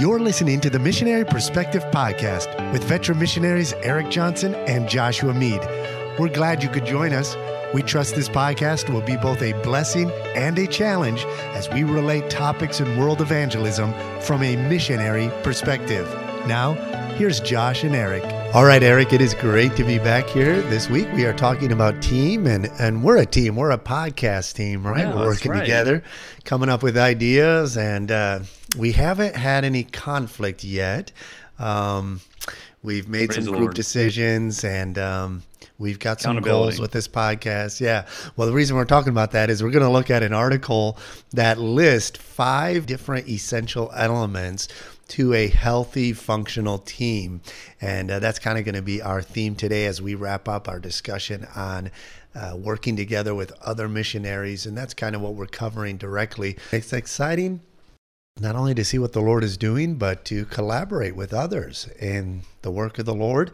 You're listening to the Missionary Perspective Podcast with veteran missionaries Erik Johnson and Joshua Mead. We're glad you could join us. We trust this podcast will be both a blessing and a challenge as we relate topics in world evangelism from a missionary perspective. Now, here's Josh and Erik. All right, Erik, it is great to be back here this week. We are talking about team, and, and we're a team. We're a podcast team, right? Yeah, we're working right. together, coming up with ideas, and uh, we haven't had any conflict yet. Um, we've made Praise some group Lord. decisions, and um, we've got some goals with this podcast. Yeah. Well, the reason we're talking about that is we're going to look at an article that lists five different essential elements to a healthy, functional team. And uh, that's kind of going to be our theme today as we wrap up our discussion on uh, working together with other missionaries. And that's kind of what we're covering directly. It's exciting not only to see what the Lord is doing, but to collaborate with others in the work of the Lord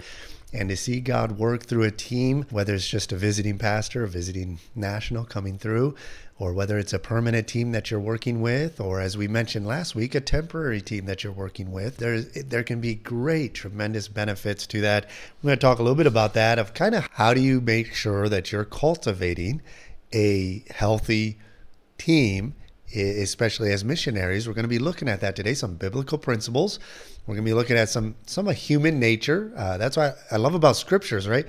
and to see God work through a team, whether it's just a visiting pastor, a visiting national coming through, or whether it's a permanent team that you're working with, or as we mentioned last week, a temporary team that you're working with. There, there can be great, tremendous benefits to that. We're going to talk a little bit about that of kind of how do you make sure that you're cultivating a healthy team especially as missionaries we're going to be looking at that today some biblical principles we're going to be looking at some some of human nature uh, that's why i love about scriptures right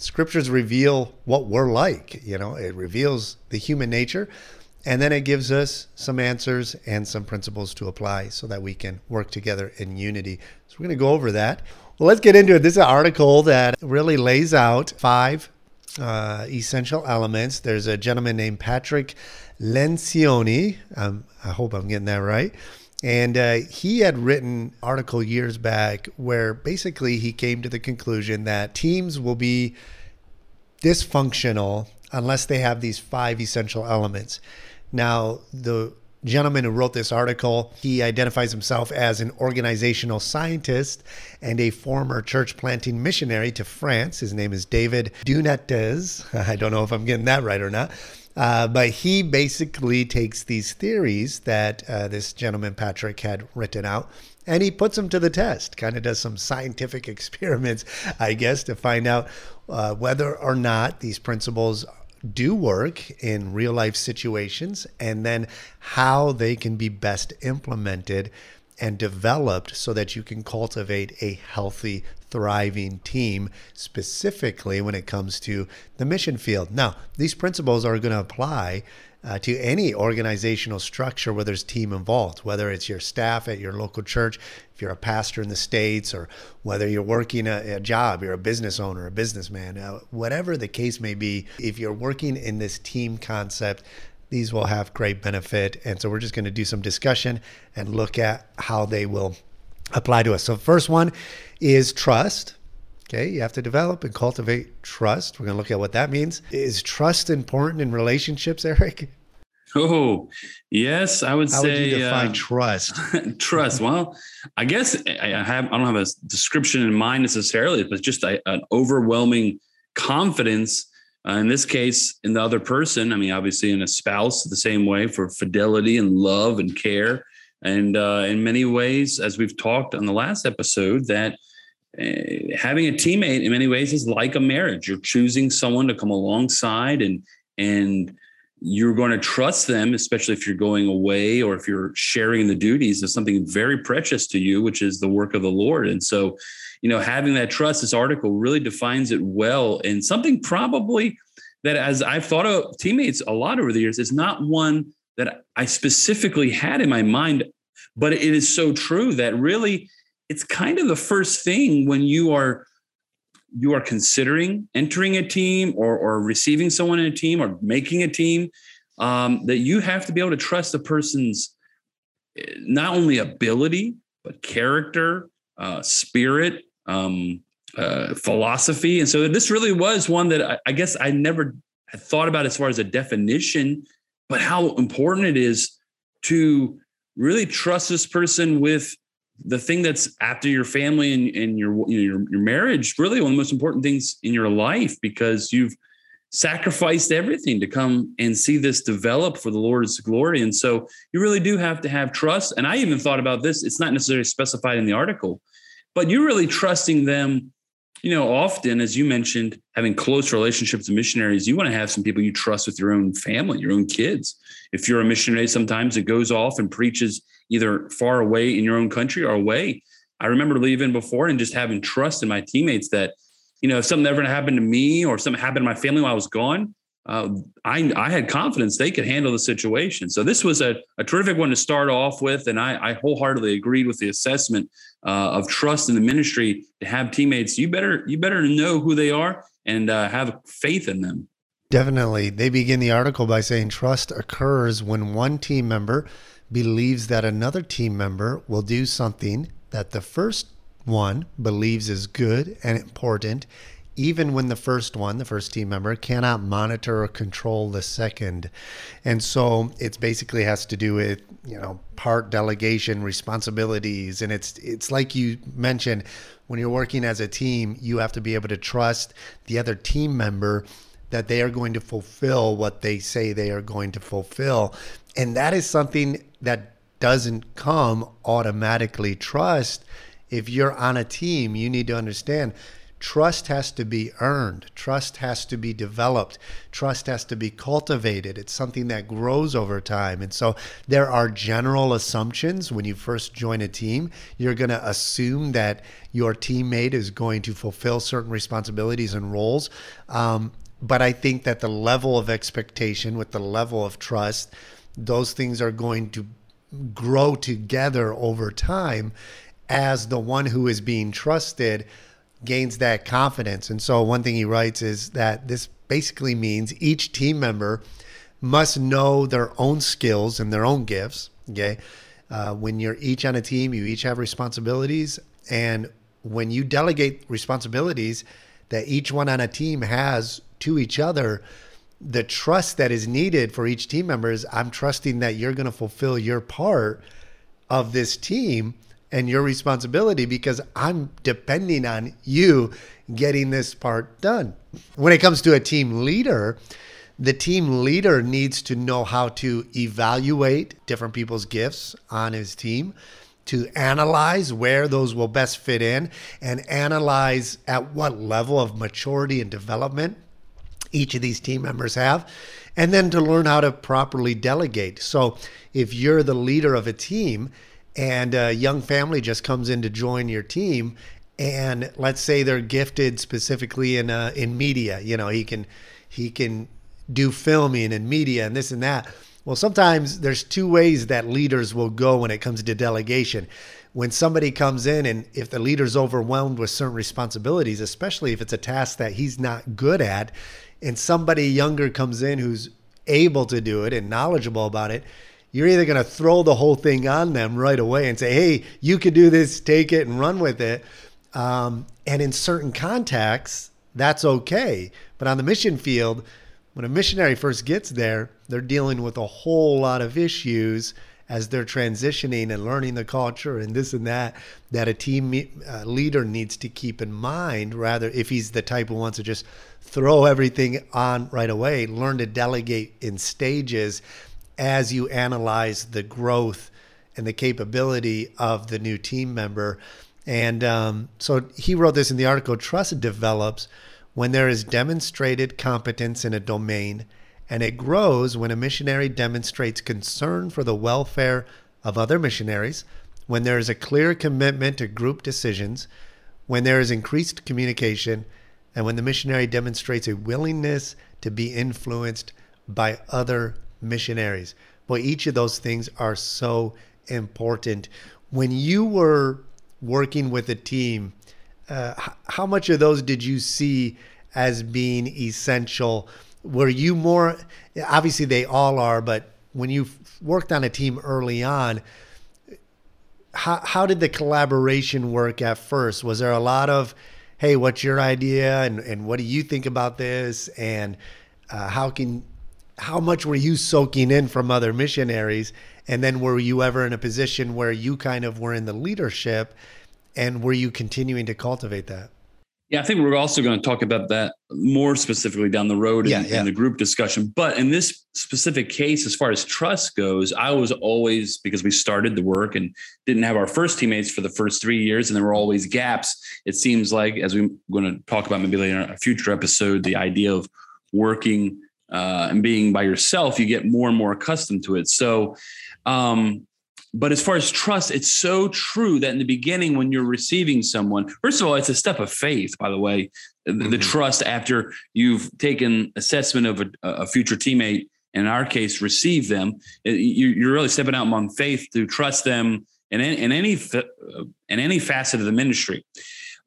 scriptures reveal what we're like you know it reveals the human nature and then it gives us some answers and some principles to apply so that we can work together in unity so we're going to go over that well let's get into it this is an article that really lays out five uh, essential elements. There's a gentleman named Patrick Lencioni. Um, I hope I'm getting that right. And uh, he had written article years back where basically he came to the conclusion that teams will be dysfunctional unless they have these five essential elements. Now, the gentleman who wrote this article, he identifies himself as an organizational scientist and a former church planting missionary to France. His name is David Dunaetz. I don't know if I'm getting that right or not. Uh, but he basically takes these theories that uh, this gentleman, Patrick, had written out and he puts them to the test, kind of does some scientific experiments, I guess, to find out uh, whether or not these principles do work in real life situations and then how they can be best implemented and developed so that you can cultivate a healthy, thriving team, specifically when it comes to the mission field. Now, these principles are going to apply uh, to any organizational structure where there's team involved, whether it's your staff at your local church, if you're a pastor in the States, or whether you're working a, a job, you're a business owner, a businessman, uh, whatever the case may be, if you're working in this team concept, these will have great benefit. And so we're just going to do some discussion and look at how they will apply to us. So, first one is trust. Okay, you have to develop and cultivate trust. We're going to look at what that means. Is trust important in relationships, Erik? Oh, yes, I would How would say you define uh, trust? trust. Well, I guess I I have I don't have a description in mind necessarily, but just a, an overwhelming confidence. Uh, in this case, in the other person. I mean, obviously, in a spouse, the same way for fidelity and love and care. And uh, in many ways, as we've talked on the last episode, that uh, having a teammate in many ways is like a marriage. You're choosing someone to come alongside and and you're going to trust them, especially if you're going away or if you're sharing the duties of something very precious to you, which is the work of the Lord. And so, you know, having that trust, this article really defines it well. And something probably that, as I've thought of teammates a lot over the years, is not one that I specifically had in my mind, but it is so true that really it's kind of the first thing when you are you are considering entering a team or, or receiving someone in a team or making a team um, that you have to be able to trust the person's eh, not only ability but character uh, spirit um, uh, philosophy and so this really was one that I, I guess i never had thought about as far as a definition but how important it is to really trust this person with the thing that's after your family and, and your, you know, your your marriage really one of the most important things in your life because you've sacrificed everything to come and see this develop for the Lord's glory. And so you really do have to have trust. And I even thought about this, it's not necessarily specified in the article, but you're really trusting them. You know, often, as you mentioned, having close relationships with missionaries, you want to have some people you trust with your own family, your own kids. If you're a missionary, sometimes it goes off and preaches either far away in your own country or away. I remember leaving before and just having trust in my teammates that you know, if something ever happened to me or something happened to my family while I was gone, uh, I, I had confidence they could handle the situation. So this was a, a terrific one to start off with. And I, I wholeheartedly agreed with the assessment uh, of trust in the ministry to have teammates. You better, you better know who they are and uh, have faith in them. Definitely. They begin the article by saying trust occurs when one team member believes that another team member will do something that the first one believes is good and important, even when the first one, the first team member, cannot monitor or control the second. And so it's basically has to do with, you know, part delegation responsibilities. And it's it's like you mentioned, when you're working as a team, you have to be able to trust the other team member that they are going to fulfill what they say they are going to fulfill. And that is something that doesn't come automatically. Trust if you're on a team, you need to understand trust has to be earned, trust has to be developed, trust has to be cultivated. It's something that grows over time. And so there are general assumptions when you first join a team. You're going to assume that your teammate is going to fulfill certain responsibilities and roles. Um, but I think that the level of expectation with the level of trust, those things are going to grow together over time as the one who is being trusted gains that confidence. And so, one thing he writes is that this basically means each team member must know their own skills and their own gifts. Okay. Uh, when you're each on a team, you each have responsibilities. And when you delegate responsibilities that each one on a team has to each other, the trust that is needed for each team member is I'm trusting that you're going to fulfill your part of this team and your responsibility because I'm depending on you getting this part done. When it comes to a team leader, the team leader needs to know how to evaluate different people's gifts on his team, to analyze where those will best fit in, and analyze at what level of maturity and development each of these team members have, and then to learn how to properly delegate. So if you're the leader of a team, and a young family just comes in to join your team and let's say they're gifted specifically in uh, in media you know he can he can do filming and media and this and that. Well sometimes there's two ways that leaders will go when it comes to delegation. When somebody comes in and if the leader's overwhelmed with certain responsibilities especially if it's a task that he's not good at and somebody younger comes in who's able to do it and knowledgeable about it you're either going to throw the whole thing on them right away and say, hey, you could do this, take it and run with it. Um, and in certain contexts, that's okay. But on the mission field, when a missionary first gets there, they're dealing with a whole lot of issues as they're transitioning and learning the culture and this and that that a team uh, leader needs to keep in mind rather if he's the type who wants to just throw everything on right away learn to delegate in stages as you analyze the growth and the capability of the new team member. And um, so he wrote this in the article Trust develops when there is demonstrated competence in a domain, and it grows when a missionary demonstrates concern for the welfare of other missionaries, when there is a clear commitment to group decisions, when there is increased communication, and when the missionary demonstrates a willingness to be influenced by other missionaries. But each of those things are so important. When you were working with a team, uh, how much of those did you see as being essential? Were you more, obviously they all are, but when you worked on a team early on, how, how did the collaboration work at first? Was there a lot of, hey, what's your idea? And, and what do you think about this? And uh, how can how much were you soaking in from other missionaries? And then were you ever in a position where you kind of were in the leadership and were you continuing to cultivate that? Yeah, I think we're also going to talk about that more specifically down the road in, Yeah, yeah. in the group discussion. But in this specific case, as far as trust goes, I was always because we started the work and didn't have our first teammates for the first three years, and there were always gaps. It seems like, as we're going to talk about maybe later in a future episode, the idea of working uh, and being by yourself, you get more and more accustomed to it. So, um, but as far as trust, it's so true that in the beginning, when you're receiving someone, first of all, it's a step of faith, by the way, the, the Mhm. trust after you've taken assessment of a, a future teammate, in our case, receive them. You, you're really stepping out among faith to trust them in any in any facet of the ministry.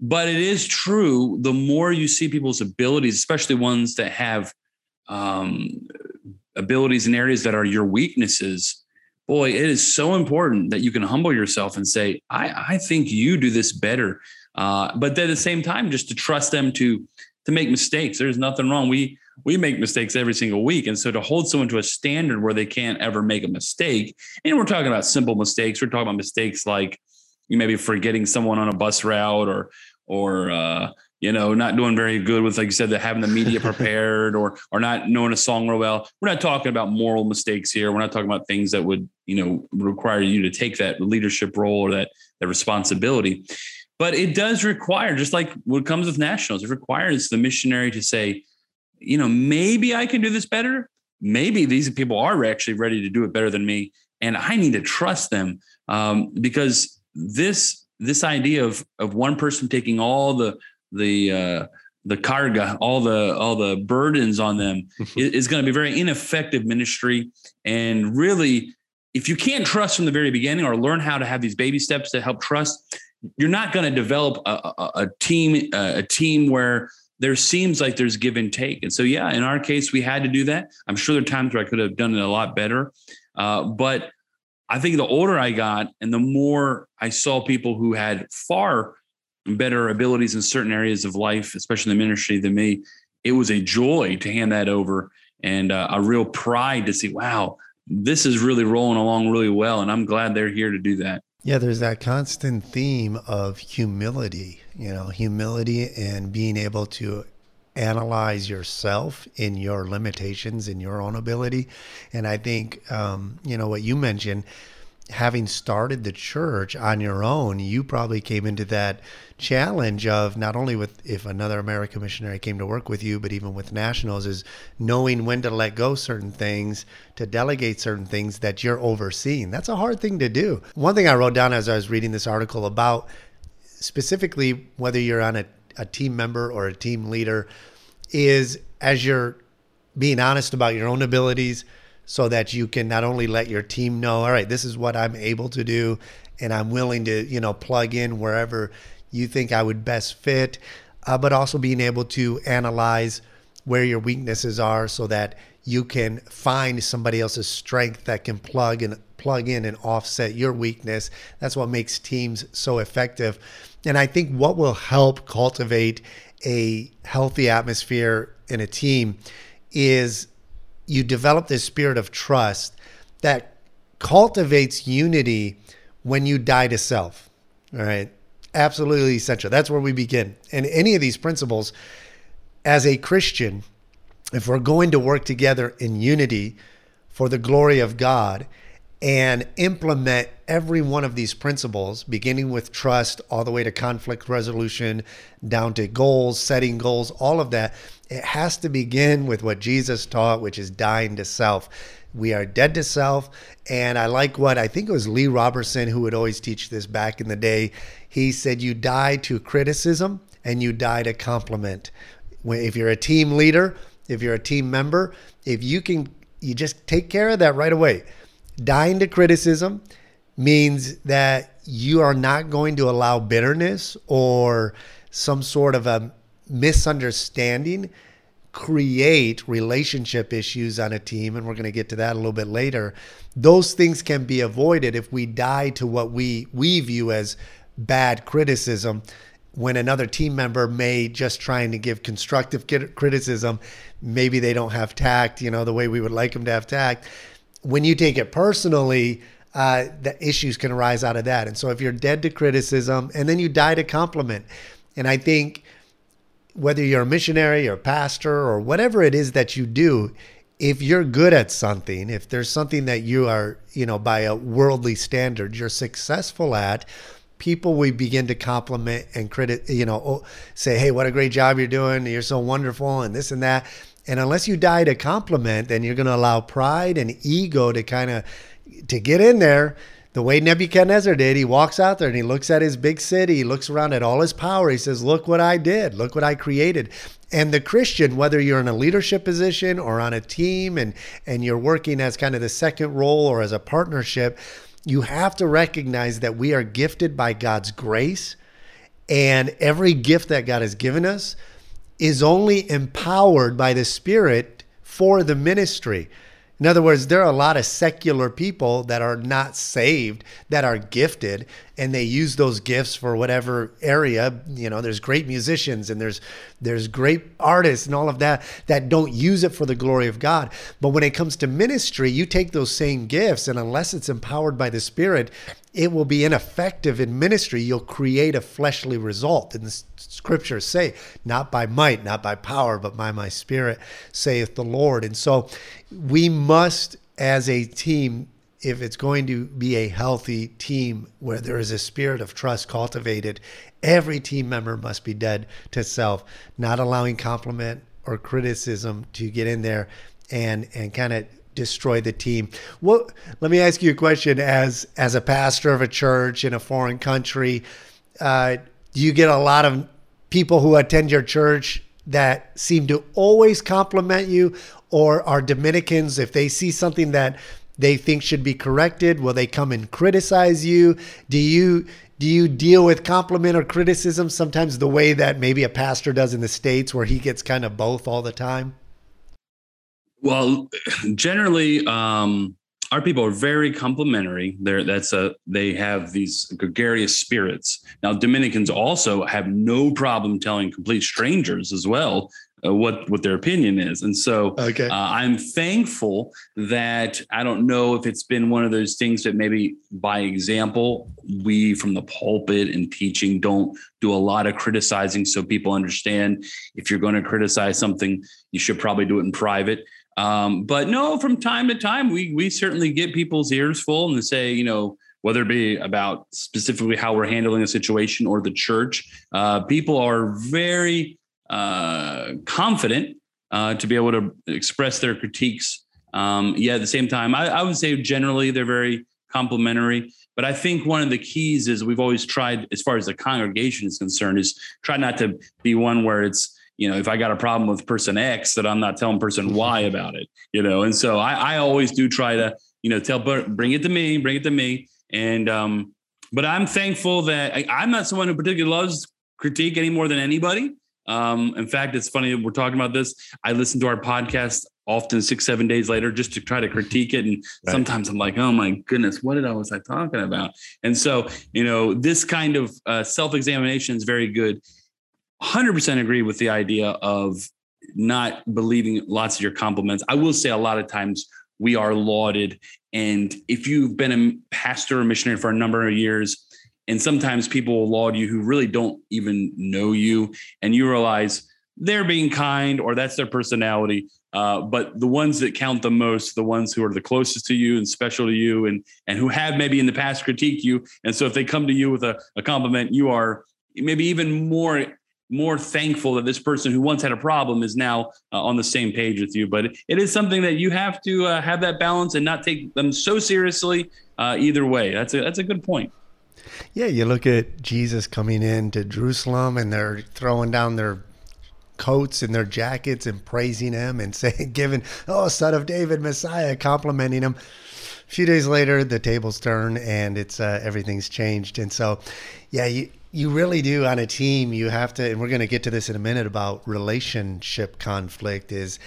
But it is true. The more you see people's abilities, especially ones that have um, abilities and areas that are your weaknesses, boy, it is so important that you can humble yourself and say, I, I think you do this better. Uh, but at the same time, just to trust them to to make mistakes. There's nothing wrong. We we make mistakes every single week. And so to hold someone to a standard where they can't ever make a mistake, and we're talking about simple mistakes. We're talking about mistakes like you maybe forgetting someone on a bus route or or uh, you know, not doing very good with, like you said, the having the media prepared or or not knowing a song real well. We're not talking about moral mistakes here. We're not talking about things that would, you know, require you to take that leadership role or that that responsibility. But it does require, just like what comes with nationals, it requires the missionary to say, you know, maybe I can do this better. Maybe these people are actually ready to do it better than me, and I need to trust them um, because this this idea of of one person taking all the the uh, the carga, all the all the burdens on them is, going to be very ineffective ministry. And really, if you can't trust from the very beginning or learn how to have these baby steps to help trust, you're not going to develop a, a, a team a team where there seems like there's give and take. And so, yeah, in our case, we had to do that. I'm sure there are times where I could have done it a lot better, uh, but I think the older I got and the more I saw people who had far better abilities in certain areas of life, especially in the ministry than me, it was a joy to hand that over and uh, a real pride to see, wow, this is really rolling along really well. And I'm glad they're here to do that. Yeah, there's that constant theme of humility, you know, humility and being able to analyze yourself in your limitations in your own ability. And I think, um, you know, what you mentioned, having started the church on your own, you probably came into that challenge of not only with if another American missionary came to work with you, but even with nationals, is knowing when to let go certain things, to delegate certain things that you're overseeing. That's a hard thing to do. One thing I wrote down as I was reading this article about specifically whether you're on a, a team member or a team leader is as you're being honest about your own abilities so that you can not only let your team know all right this is what i'm able to do and i'm willing to you know plug in wherever you think i would best fit uh, but also being able to analyze where your weaknesses are so that you can find somebody else's strength that can plug and plug in and offset your weakness. That's what makes teams so effective. And i think what will help cultivate a healthy atmosphere in a team is you develop this spirit of trust that cultivates unity when you die to self. All right. Absolutely essential. That's where we begin. And any of these principles, as a Christian, if we're going to work together in unity for the glory of God and implement every one of these principles, beginning with trust, all the way to conflict resolution, down to goals, setting goals, all of that, it has to begin with what Jesus taught, which is dying to self. We are dead to self. And I like what I think it was Lee Robertson who would always teach this back in the day. He said, You die to criticism and you die to compliment. If you're a team leader, if you're a team member, if you can, you just take care of that right away. Dying to criticism means that you are not going to allow bitterness or some sort of a misunderstanding create relationship issues on a team and we're going to get to that a little bit later. Those things can be avoided if we die to what we we view as bad criticism when another team member may just trying to give constructive criticism. Maybe they don't have tact you know the way we would like them to have tact when you take it personally uh, the issues can arise out of that and so if you're dead to criticism and then you die to compliment and i think whether you're a missionary or pastor or whatever it is that you do, if you're good at something, if there's something that you are, you know, by a worldly standard, you're successful at, people we begin to compliment and credit, you know, oh, say, hey, what a great job you're doing. You're so wonderful and this and that. And unless you die to compliment, then you're going to allow pride and ego to kind of to get in there the way Nebuchadnezzar did. He walks out there and he looks at his big city. He looks around at all his power. He says, Look what I did. Look what I created. And the Christian, whether you're in a leadership position or on a team and, and you're working as kind of the second role or as a partnership, you have to recognize that we are gifted by God's grace. And every gift that God has given us is only empowered by the Spirit for the ministry. In other words, there are a lot of secular people that are not saved that are gifted and they use those gifts for whatever area. You know, there's great musicians and there's there's great artists and all of that that don't use it for the glory of God. But when it comes to ministry, you take those same gifts and unless it's empowered by the Spirit, it will be ineffective in ministry. You'll create a fleshly result. And the scriptures say, not by might, not by power, but by my spirit, saith the Lord. And so we must, as a team, if it's going to be a healthy team where there is a spirit of trust cultivated, every team member must be dead to self, not allowing compliment or criticism to get in there and and kind of destroy the team. Well, let me ask you a question as as a pastor of a church in a foreign country. Uh, do you get a lot of people who attend your church that seem to always compliment you, or are Dominicans if they see something that they think should be corrected, will they come and criticize you? Do you do you deal with compliment or criticism sometimes the way that maybe a pastor does in the states, where he gets kind of both all the time? Well, generally, um, our people are very complimentary. They're that's a they have these gregarious spirits. Now, Dominicans also have no problem telling complete strangers as well uh, what what their opinion is, and so okay. uh, I'm thankful that I don't know if it's been one of those things that maybe by example we from the pulpit and teaching don't do a lot of criticizing, so people understand if you're going to criticize something, you should probably do it in private. Um, but no, from time to time, we we certainly get people's ears full and say, you know, whether it be about specifically how we're handling a situation or the church, uh, people are very uh, confident uh, to be able to express their critiques. Um, yeah, at the same time, I, I would say generally they're very complimentary. But I think one of the keys is we've always tried, as far as the congregation is concerned, is try not to be one where it's you know, if I got a problem with person X, that I'm not telling person Y about it, you know. And so I, I always do try to, you know, tell, bring it to me, bring it to me. And, um, but I'm thankful that I, I'm not someone who particularly loves critique any more than anybody. Um, in fact, it's funny we're talking about this. I listen to our podcast often six, seven days later just to try to critique it. And right. sometimes I'm like, oh my goodness, what did I was I talking about? And so, you know, this kind of uh, self-examination is very good. 100% agree with the idea of not believing lots of your compliments. I will say a lot of times we are lauded. And if you've been a pastor or missionary for a number of years, and sometimes people will laud you who really don't even know you, and you realize they're being kind or that's their personality. Uh, but the ones that count the most, the ones who are the closest to you and special to you, and and who have maybe in the past critiqued you, and so if they come to you with a, a compliment, you are maybe even more more thankful that this person who once had a problem is now uh, on the same page with you. But it is something that you have to uh, have that balance and not take them so seriously uh, either way. That's a that's a good point. Yeah, you look at Jesus coming into Jerusalem and they're throwing down their coats and their jackets and praising him and saying, giving, oh, son of David, Messiah, complimenting him. A few days later, the tables turn and it's uh, everything's changed. And so, yeah, you, you really do on a team. You have to, and we're going to get to this in a minute about relationship conflict. Is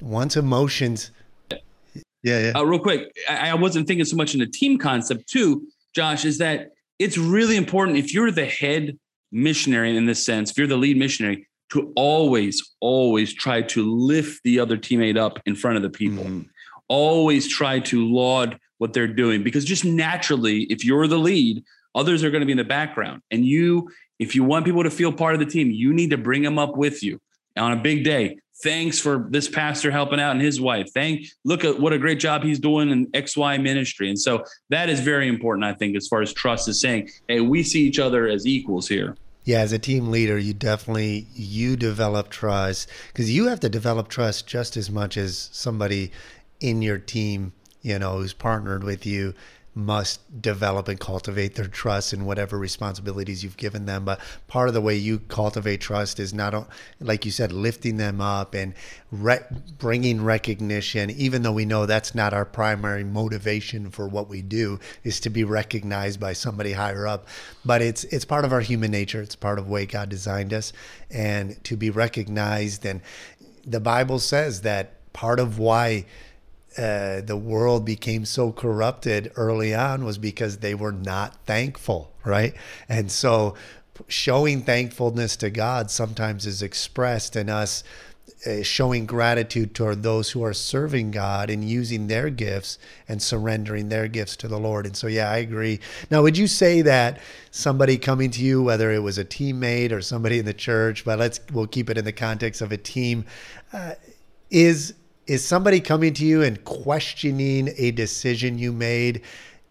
once emotions. Yeah, yeah. Uh, real quick, I, I wasn't thinking so much in the team concept too, Josh. Is that it's really important if you're the head missionary in this sense, if you're the lead missionary, to always, always try to lift the other teammate up in front of the people. Mm-hmm. Always try to laud what they're doing because just naturally, if you're the lead, Others are going to be in the background. And you, if you want people to feel part of the team, you need to bring them up with you on a big day. Thanks for this pastor helping out and his wife. Thank look at what a great job he's doing in XY ministry. And so that is very important, I think, as far as trust is saying, hey, we see each other as equals here. Yeah, as a team leader, you definitely you develop trust because you have to develop trust just as much as somebody in your team, you know, who's partnered with you must develop and cultivate their trust in whatever responsibilities you've given them. But part of the way you cultivate trust is not, like you said, lifting them up and re- bringing recognition, even though we know that's not our primary motivation for what we do, is to be recognized by somebody higher up. But it's it's part of our human nature. It's part of the way God designed us, and to be recognized. And the Bible says that part of why uh, the world became so corrupted early on was because they were not thankful, right? And so showing thankfulness to God sometimes is expressed in us uh, showing gratitude toward those who are serving God and using their gifts and surrendering their gifts to the Lord. And so, yeah, I agree. Now, would you say that somebody coming to you, whether it was a teammate or somebody in the church, but let's we'll keep it in the context of a team, uh, is is somebody coming to you and questioning a decision you made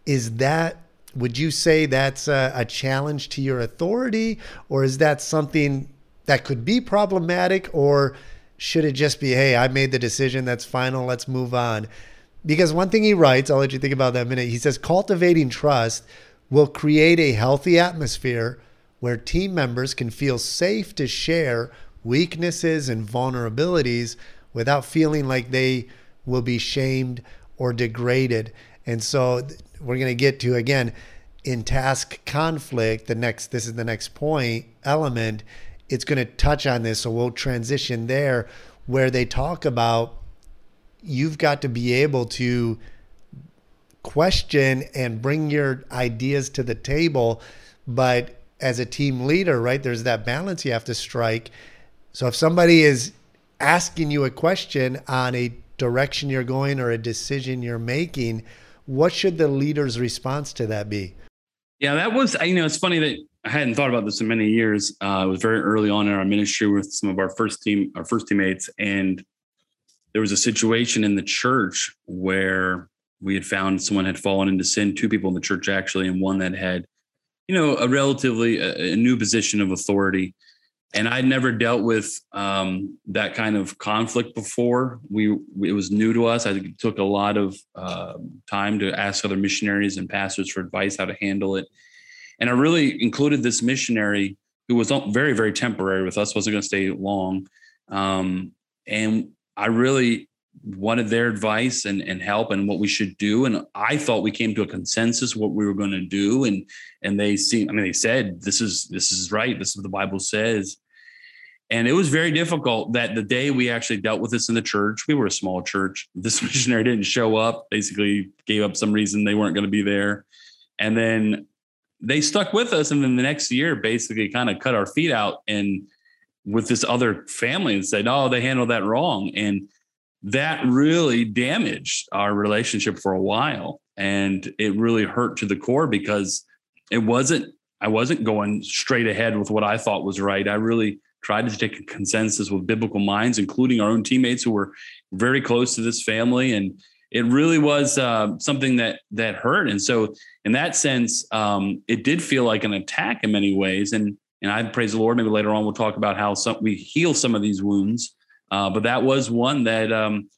is that would you say that's a, a, challenge to your authority? Or is that something that could be problematic? Or should it just be hey i made the decision that's final let's move on? Because one thing he writes i'll let you think about that a minute he says cultivating trust will create a healthy atmosphere where team members can feel safe to share weaknesses and vulnerabilities without feeling like they will be shamed or degraded. And so we're going to get to again in task conflict the next this is the next point element it's going to touch on this so we'll transition there where they talk about you've got to be able to question and bring your ideas to the table but as a team leader right there's that balance you have to strike so if somebody is asking you a question on a direction you're going or a decision you're making, what should the leader's response to that be? Yeah, that was, you know, it's funny that I hadn't thought about this in many years. Uh, it was very early on in our ministry with some of our first team, our first teammates. And there was a situation in the church where we had found someone had fallen into sin, two people in the church actually, and one that had, you know, a relatively a, a new position of authority and I'd never dealt with um, that kind of conflict before. We it was new to us. I took a lot of uh, time to ask other missionaries and pastors for advice how to handle it, and I really included this missionary who was very very temporary with us, wasn't going to stay long, um, and I really wanted their advice and, and help and what we should do. And i thought we came to a consensus what we were going to do. And and they seem i mean they said this is this is right. This is what the bible says and it was very difficult that the day we actually dealt with this in the church, we were a small church. This missionary didn't show up, basically gave up some reason they weren't going to be there. And then they stuck with us. And then the next year, basically kind of cut our feet out and with this other family and said, oh, they handled that wrong. And that really damaged our relationship for a while. And it really hurt to the core because it wasn't, I wasn't going straight ahead with what I thought was right. I really tried to take a consensus with biblical minds, including our own teammates who were very close to this family. And it really was uh, something that that hurt. And so, in that sense, um, it did feel like an attack in many ways. And and I praise the Lord. Maybe later on we'll talk about how some, we heal some of these wounds. Uh, but that was one that um,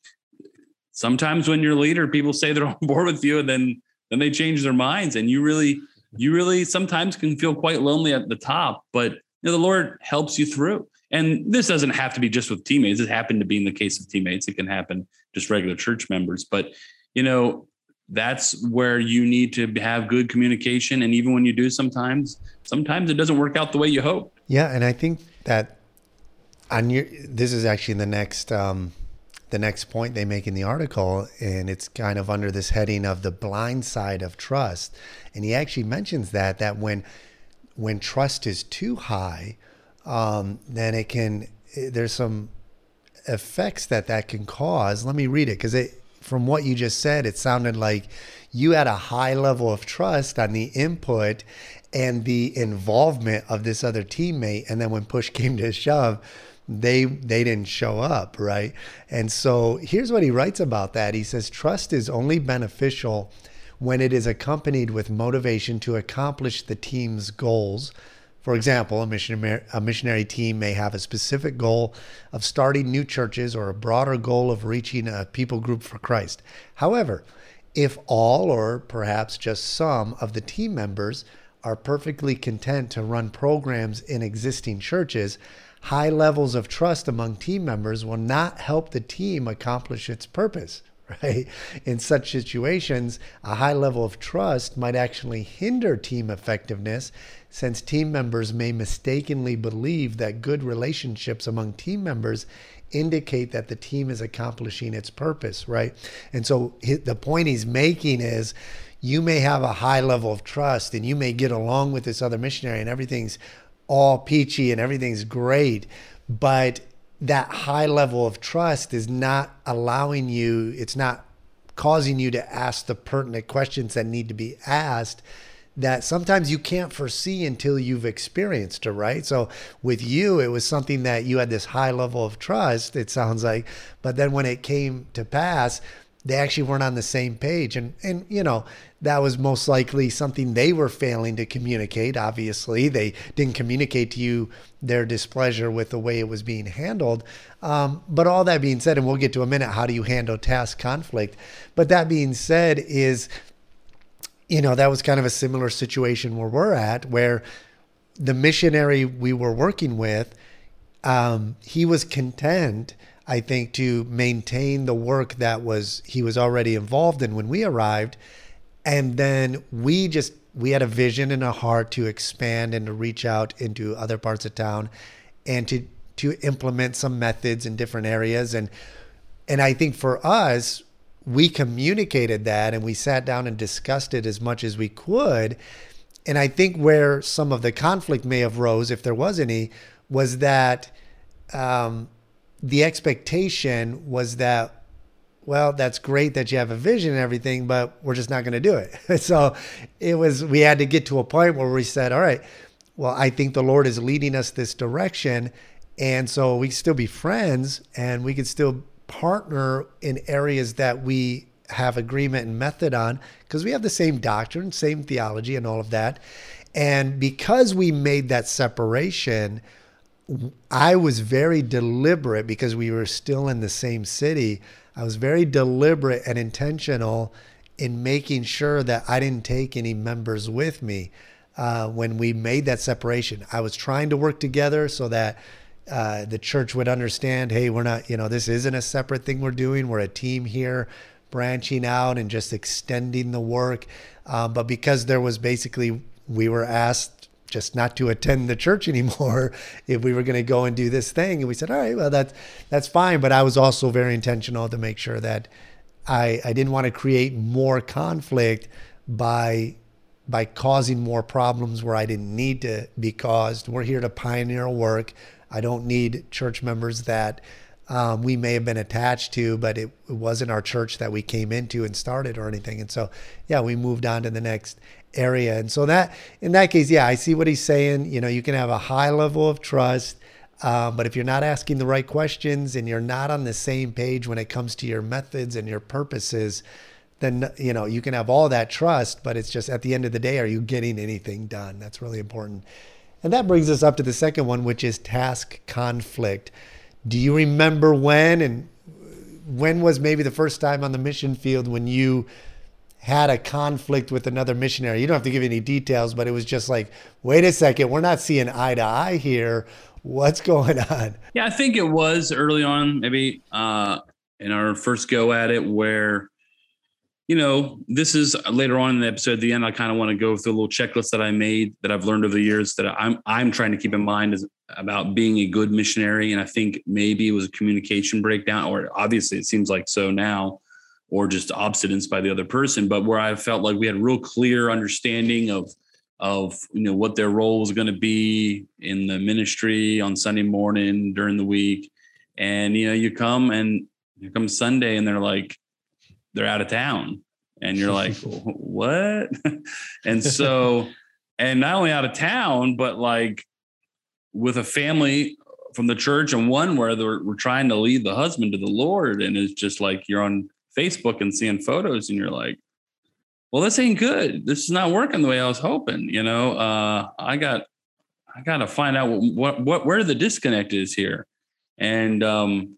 sometimes when you're a leader, people say they're on board with you, and then then they change their minds, and you really you really sometimes can feel quite lonely at the top. But know, the Lord helps you through. And this doesn't have to be just with teammates. It happened to be in the case of teammates. It can happen just regular church members. But, you know, that's where you need to have good communication. And even when you do sometimes, sometimes it doesn't work out the way you hope. Yeah. And I think that on your, this is actually the next, um, the next point they make in the article, and it's kind of under this heading of the blind side of trust. And he actually mentions that that when when trust is too high, um, then it can. There's some effects that that can cause. Let me read it because it from what you just said, it sounded like you had a high level of trust on the input and the involvement of this other teammate. And then when push came to shove, they they didn't show up, right? And so here's what he writes about that. He says trust is only beneficial when it is accompanied with motivation to accomplish the team's goals. For example, a missionary, a missionary team may have a specific goal of starting new churches or a broader goal of reaching a people group for Christ. However, if all or perhaps just some of the team members are perfectly content to run programs in existing churches, high levels of trust among team members will not help the team accomplish its purpose, right? In such situations, a high level of trust might actually hinder team effectiveness since team members may mistakenly believe that good relationships among team members indicate that the team is accomplishing its purpose, right? And so the point he's making is you may have a high level of trust and you may get along with this other missionary and everything's all peachy and everything's great, but that high level of trust is not allowing you, it's not causing you to ask the pertinent questions that need to be asked that sometimes you can't foresee until you've experienced it, right? So with you, it was something that you had this high level of trust, it sounds like. But then when it came to pass, they actually weren't on the same page. And, and you know, that was most likely something they were failing to communicate. Obviously, they didn't communicate to you their displeasure with the way it was being handled. Um, but all that being said, and we'll get to a minute, how do you handle task conflict? But that being said, is you know, that was kind of a similar situation where we're at, where the missionary we were working with, um, he was content, I think, to maintain the work that was he was already involved in when we arrived, and then we just we had a vision and a heart to expand and to reach out into other parts of town, and to to implement some methods in different areas and and I think for us we communicated that and we sat down and discussed it as much as we could. And I think where some of the conflict may have rose, if there was any, was that um, the expectation was that, well, that's great that you have a vision and everything, but we're just not going to do it. so it was, we had to get to a point where we said, all right, well, I think the Lord is leading us this direction. And so we could still be friends and we could still partner in areas that we have agreement and method on because we have the same doctrine, same theology, and all of that. And because we made that separation, I was very deliberate because we were still in the same city. I was very deliberate and intentional in making sure that I didn't take any members with me uh, when we made that separation. I was trying to work together so that uh, the church would understand hey, we're not, you know, this isn't a separate thing we're doing. We're a team here branching out and just extending the work. Um, but because there was basically, we were asked just not to attend the church anymore if we were going to go and do this thing. And we said, all right, well, that's, that's fine. But I was also very intentional to make sure that I, I didn't want to create more conflict by by causing more problems where I didn't need to be caused. We're here to pioneer work. I don't need church members that um, we may have been attached to, but it, it, wasn't our church that we came into and started or anything. And so, yeah, we moved on to the next area. And so that, in that case, yeah, I see what he's saying. You know, you can have a high level of trust, um, but if you're not asking the right questions and you're not on the same page when it comes to your methods and your purposes, then you know you can have all that trust, but it's just at the end of the day, are you getting anything done? That's really important. And that brings us up to the second one, which is task conflict. Do you remember when and when was maybe the first time on the mission field when you had a conflict with another missionary? You don't have to give any details, but it was just like, wait a second, we're not seeing eye to eye here. What's going on? Yeah, I think it was early on, maybe uh, in our first go at it, where you know, this is later on in the episode. At the end, I kind of want to go through a little checklist that I made that I've learned over the years that I'm I'm trying to keep in mind is about being a good missionary. And I think maybe it was a communication breakdown, or obviously it seems like so now, or just obstinance by the other person. But where I felt like we had real clear understanding of of you know what their role was going to be in the ministry on Sunday morning during the week, and you know you come and you come Sunday and they're like they're out of town. And you're like, what? and so, and not only out of town, but like with a family from the church and one where they're, we're trying to lead the husband to the Lord. And it's just like you're on Facebook and seeing photos and you're like, well, this ain't good. This is not working the way I was hoping. You know, uh, I got, I got to find out what, what, what, where the disconnect is here. And, um,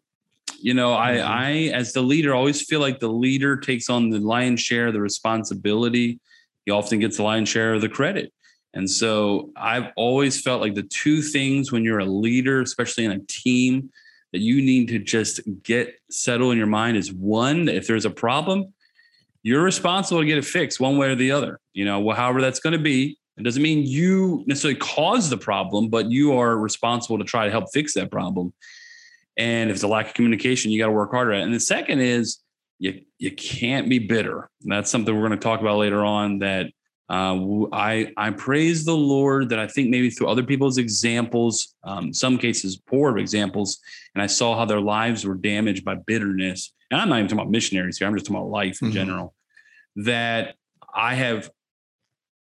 you know, I, mm-hmm. I, as the leader, always feel like the leader takes on the lion's share of the responsibility. He often gets the lion's share of the credit. And so I've always felt like the two things when you're a leader, especially in a team, that you need to just get settled in your mind is one, if there's a problem, you're responsible to get it fixed one way or the other. You know, well, however that's going to be. It doesn't mean you necessarily caused the problem, but you are responsible to try to help fix that problem. And if it's a lack of communication, you got to work harder at it. And the second is you you can't be bitter. And that's something we're going to talk about later on. That uh, I I praise the Lord that I think maybe through other people's examples, um, some cases poor examples, and I saw how their lives were damaged by bitterness. And I'm not even talking about missionaries here. I'm just talking about life in mm-hmm. general. That I have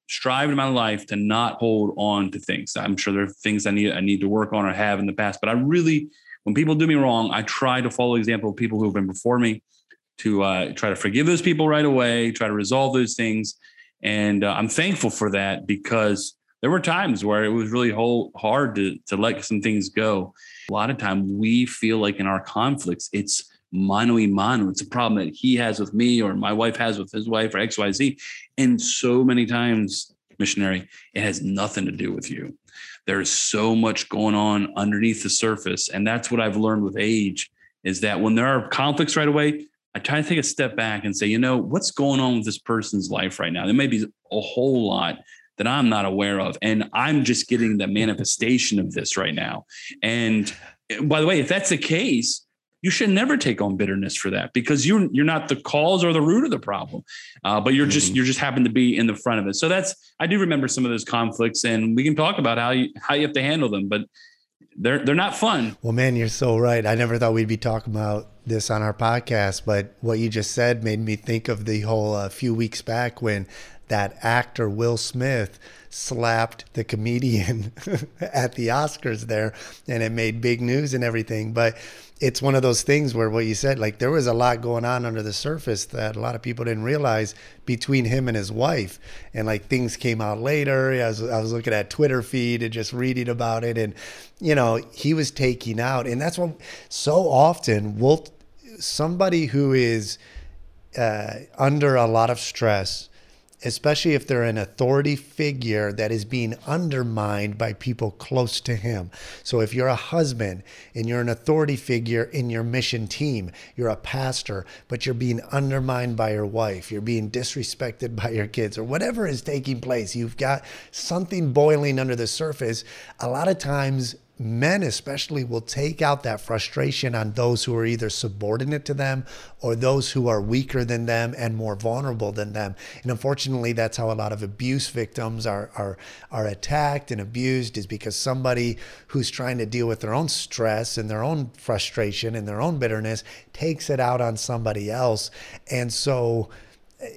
strived in my life to not hold on to things. I'm sure there are things I need I need to work on or have in the past, but I really when people do me wrong, I try to follow the example of people who have been before me to uh, try to forgive those people right away, try to resolve those things. And uh, I'm thankful for that because there were times where it was really whole, hard to, to let some things go. A lot of time we feel like in our conflicts, it's mano y mano. It's a problem that he has with me or my wife has with his wife or XYZ. And so many times, missionary, it has nothing to do with you. There's so much going on underneath the surface. And that's what I've learned with age is that when there are conflicts right away, I try to take a step back and say, you know, what's going on with this person's life right now? There may be a whole lot that I'm not aware of. And I'm just getting the manifestation of this right now. And by the way, if that's the case, you should never take on bitterness for that because you're you're not the cause or the root of the problem, uh, but you're just mm-hmm. you're just happen to be in the front of it. So that's I do remember some of those conflicts, and we can talk about how you how you have to handle them, but they're they're not fun. Well, man, you're so right. I never thought we'd be talking about this on our podcast, but what you just said made me think of the whole uh, few weeks back when that actor Will Smith slapped the comedian at the Oscars there, and it made big news and everything. But it's one of those things where what you said, like there was a lot going on under the surface that a lot of people didn't realize between him and his wife. And like things came out later. I was, I was looking at Twitter feed and just reading about it. And, you know, he was taking out. And that's what so often will somebody who is uh, under a lot of stress especially if they're an authority figure that is being undermined by people close to him. So if you're a husband and you're an authority figure in your mission team, you're a pastor, but you're being undermined by your wife, you're being disrespected by your kids, or whatever is taking place, you've got something boiling under the surface. A lot of times, men especially will take out that frustration on those who are either subordinate to them or those who are weaker than them and more vulnerable than them. And unfortunately that's how a lot of abuse victims are are are attacked and abused is because somebody who's trying to deal with their own stress and their own frustration and their own bitterness takes it out on somebody else. And so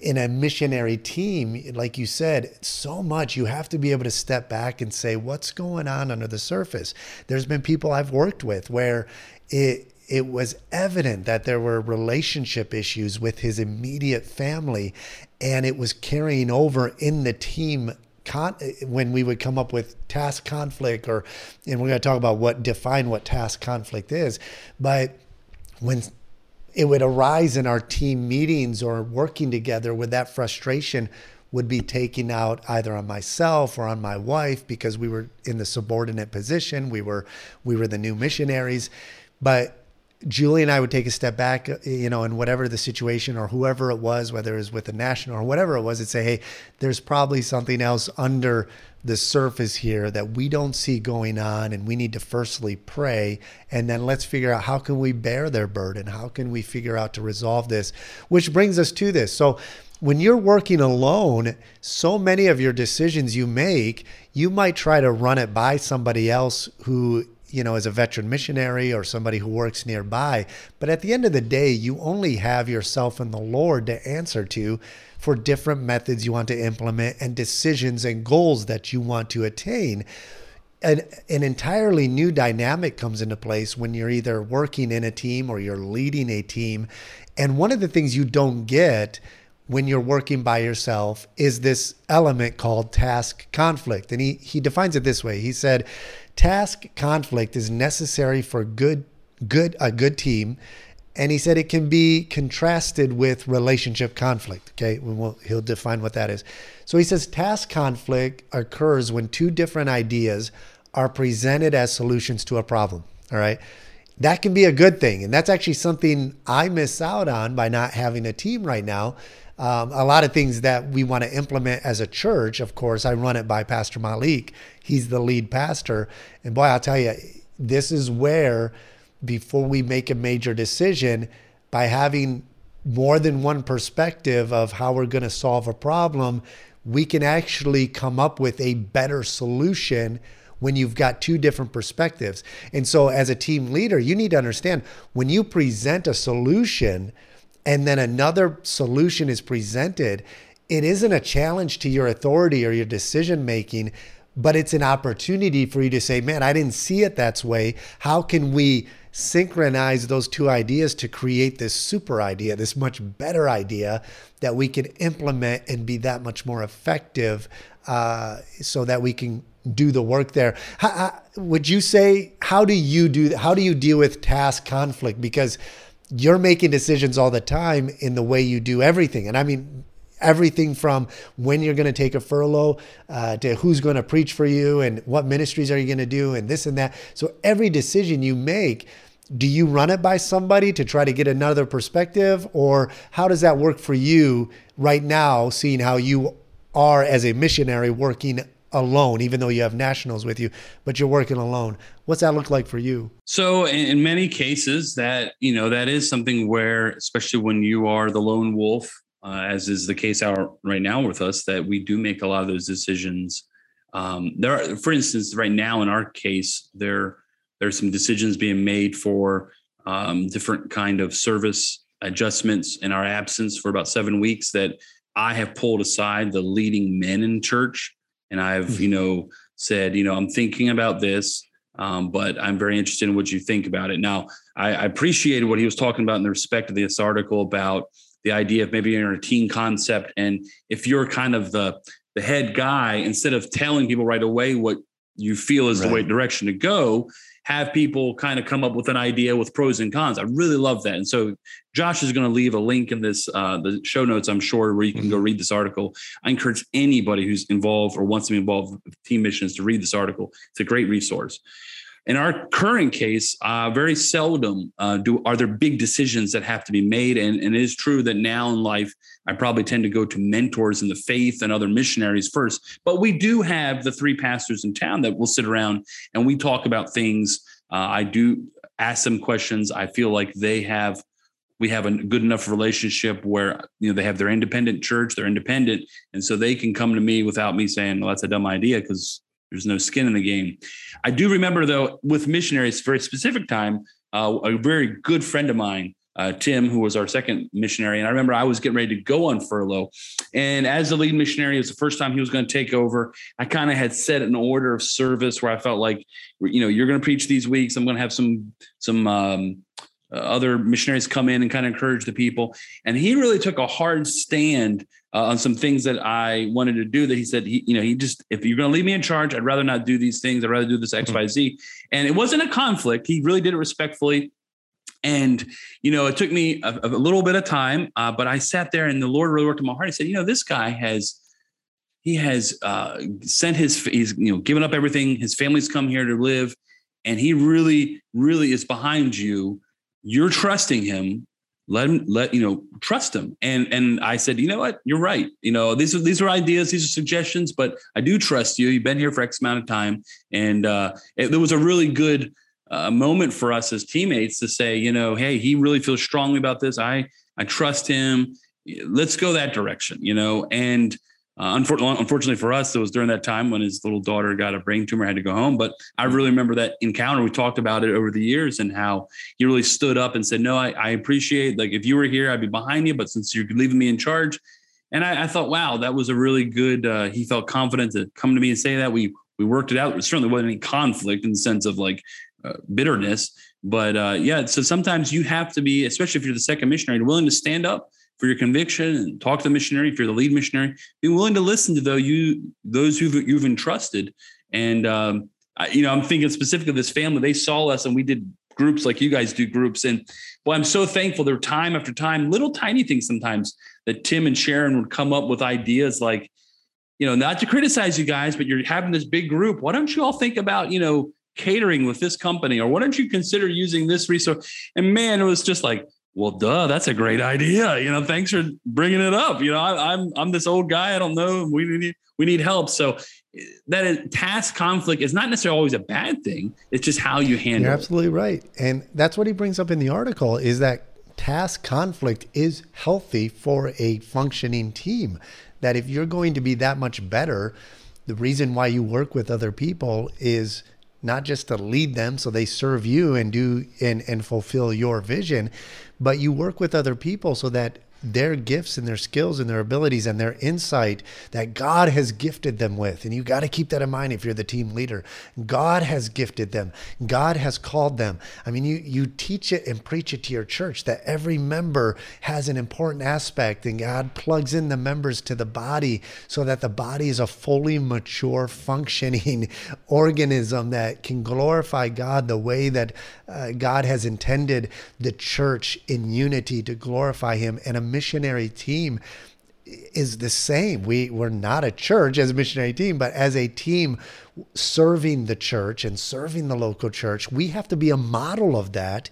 in a missionary team, like you said, so much you have to be able to step back and say, what's going on under the surface? There's been people I've worked with where it it was evident that there were relationship issues with his immediate family and it was carrying over in the team Con- when we would come up with task conflict or and we're going to talk about what define what task conflict is but when it would arise in our team meetings or working together with that frustration would be taking out either on myself or on my wife because we were in the subordinate position. We were we were the new missionaries. But Julie and I would take a step back, uh, you know, and whatever the situation or whoever it was, whether it was with the national or whatever it was, and say, hey, there's probably something else under the surface here that we don't see going on and we need to firstly pray. And then let's figure out how can we bear their burden? How can we figure out to resolve this? Which brings us to this. So when you're working alone so many of your decisions you make you might try to run it by somebody else who you know, as a veteran missionary or somebody who works nearby. But at the end of the day, you only have yourself and the Lord to answer to for different methods you want to implement and decisions and goals that you want to attain. An, an entirely new dynamic comes into place when you're either working in a team or you're leading a team. And one of the things you don't get when you're working by yourself is this element called task conflict. And he, he defines it this way. He said, task conflict is necessary for good, good, a good team. And he said it can be contrasted with relationship conflict. Okay. We'll, he'll define what that is. So he says task conflict occurs when two different ideas are presented as solutions to a problem. All right that can be a good thing. And that's actually something I miss out on by not having a team right now um, a lot of things that we want to implement as a church. Of course, I run it by Pastor Malik. He's the lead pastor. And boy, I'll tell you, this is where, before we make a major decision, by having more than one perspective of how we're going to solve a problem, we can actually come up with a better solution when you've got two different perspectives. And so, as a team leader, you need to understand when you present a solution, and then another solution is presented, it isn't a challenge to your authority or your decision making, but it's an opportunity for you to say, man, I didn't see it that way. How can we synchronize those two ideas to create this super idea, this much better idea that we can implement and be that much more effective uh, so that we can do the work there. How, would you say, how do you do, how do you deal with task conflict? Because you're making decisions all the time in the way you do everything. And I mean, everything from when you're going to take a furlough uh, to who's going to preach for you and what ministries are you going to do and this and that. So every decision you make, do you run it by somebody to try to get another perspective or how does that work for you right now seeing how you are as a missionary working alone, even though you have nationals with you, but you're working alone. What's that look like for you? So, in many cases, that you know that is something where, especially when you are the lone wolf, uh, as is the case out right now with us, that we do make a lot of those decisions. Um, there, are, for instance, right now in our case, there there's some decisions being made for um, different kind of service adjustments in our absence for about seven weeks that I have pulled aside the leading men in church and I've, you know, said, you know, I'm thinking about this, um, but I'm very interested in what you think about it. Now, I, I appreciated what he was talking about in the respect of this article about the idea of maybe you're a team concept, and if you're kind of the the head guy, instead of telling people right away what you feel is right. the right direction to go, have people kind of come up with an idea with pros and cons. I really love that. And so Josh is going to leave a link in this uh, the show notes, I'm sure, where you can go mm-hmm. read this article. I encourage anybody who's involved or wants to be involved with team missions to read this article. It's a great resource. In our current case, uh, very seldom uh, do are there big decisions that have to be made, and, and it is true that now in life, I probably tend to go to mentors in the faith and other missionaries first. But we do have the three pastors in town that will sit around and we talk about things. Uh, I do ask them questions. I feel like they have we have a good enough relationship where you know they have their independent church they're independent and so they can come to me without me saying well that's a dumb idea because there's no skin in the game. I do remember though with missionaries, very specific time, uh, a very good friend of mine, uh, Tim, who was our second missionary, and I remember I was getting ready to go on furlough, and as the lead missionary, it was the first time he was going to take over. I kind of had set an order of service where I felt like, you know, you're going to preach these weeks. I'm going to have some some um, uh, other missionaries come in and kind of encourage the people. And he really took a hard stand uh, on some things that I wanted to do. That he said, he, you know, he just if you're going to leave me in charge, I'd rather not do these things. I'd rather do this X, Y, Z. And it wasn't a conflict. He really did it respectfully. And you know, it took me a, a little bit of time, uh, but I sat there, and the Lord really worked in my heart. He said, you know, this guy has he has uh, sent his he's you know given up everything. His family's come here to live, and he really, really is behind you you're trusting him let him let you know trust him. And and i said you know what? You're right. You know these are these are ideas these are suggestions but i do trust you. You've been here for x amount of time. And uh it, was a really good uh, moment for us as teammates to say you know hey he really feels strongly about this. I i trust him. Let's go that direction you know? And Uh, unfortunately, unfortunately for us, it was during that time when his little daughter got a brain tumor, had to go home. But I really remember that encounter. We talked about it over the years and how he really stood up and said, "No, I, I appreciate. Like if you were here, I'd be behind you. But since you're leaving me in charge, and I, I thought, wow, that was a really good. Uh, he felt confident to come to me and say that. We we worked it out. There certainly wasn't any conflict in the sense of like uh, bitterness, but uh, yeah. So sometimes you have to be, especially if you're the second missionary, willing to stand up for your conviction and talk to the missionary. If you're the lead missionary be willing to listen to though you those who you've entrusted. And um, I, you know i'm thinking specifically this family. They saw us and we did groups like you guys do groups. And well i'm so thankful. There were time after time little tiny things sometimes that tim and sharon would come up with ideas like you know not to criticize you guys but you're having this big group. Why don't you all think about you know catering with this company? Or why don't you consider using this resource? And man it was just like well, duh, that's a great idea. You know, thanks for bringing it up. You know, I, am I'm, I'm this old guy. I don't know. We need we need help. So that is, task conflict is not necessarily always a bad thing. It's just how you handle. You're absolutely it. right, and that's what he brings up in the article. Is that task conflict is healthy for a functioning team. That if you're going to be that much better, the reason why you work with other people is not just to lead them so they serve you and do and, and fulfill your vision, but you work with other people so that their gifts and their skills and their abilities and their insight that God has gifted them with. And you got to keep that in mind if you're the team leader. God has gifted them. God has called them. I mean, you you teach it and preach it to your church that every member has an important aspect and God plugs in the members to the body so that the body is a fully mature functioning organism that can glorify God the way that uh, God has intended the church in unity to glorify him and a missionary team is the same. We we're not a church as a missionary team, but as a team serving the church and serving the local church, we have to be a model of that.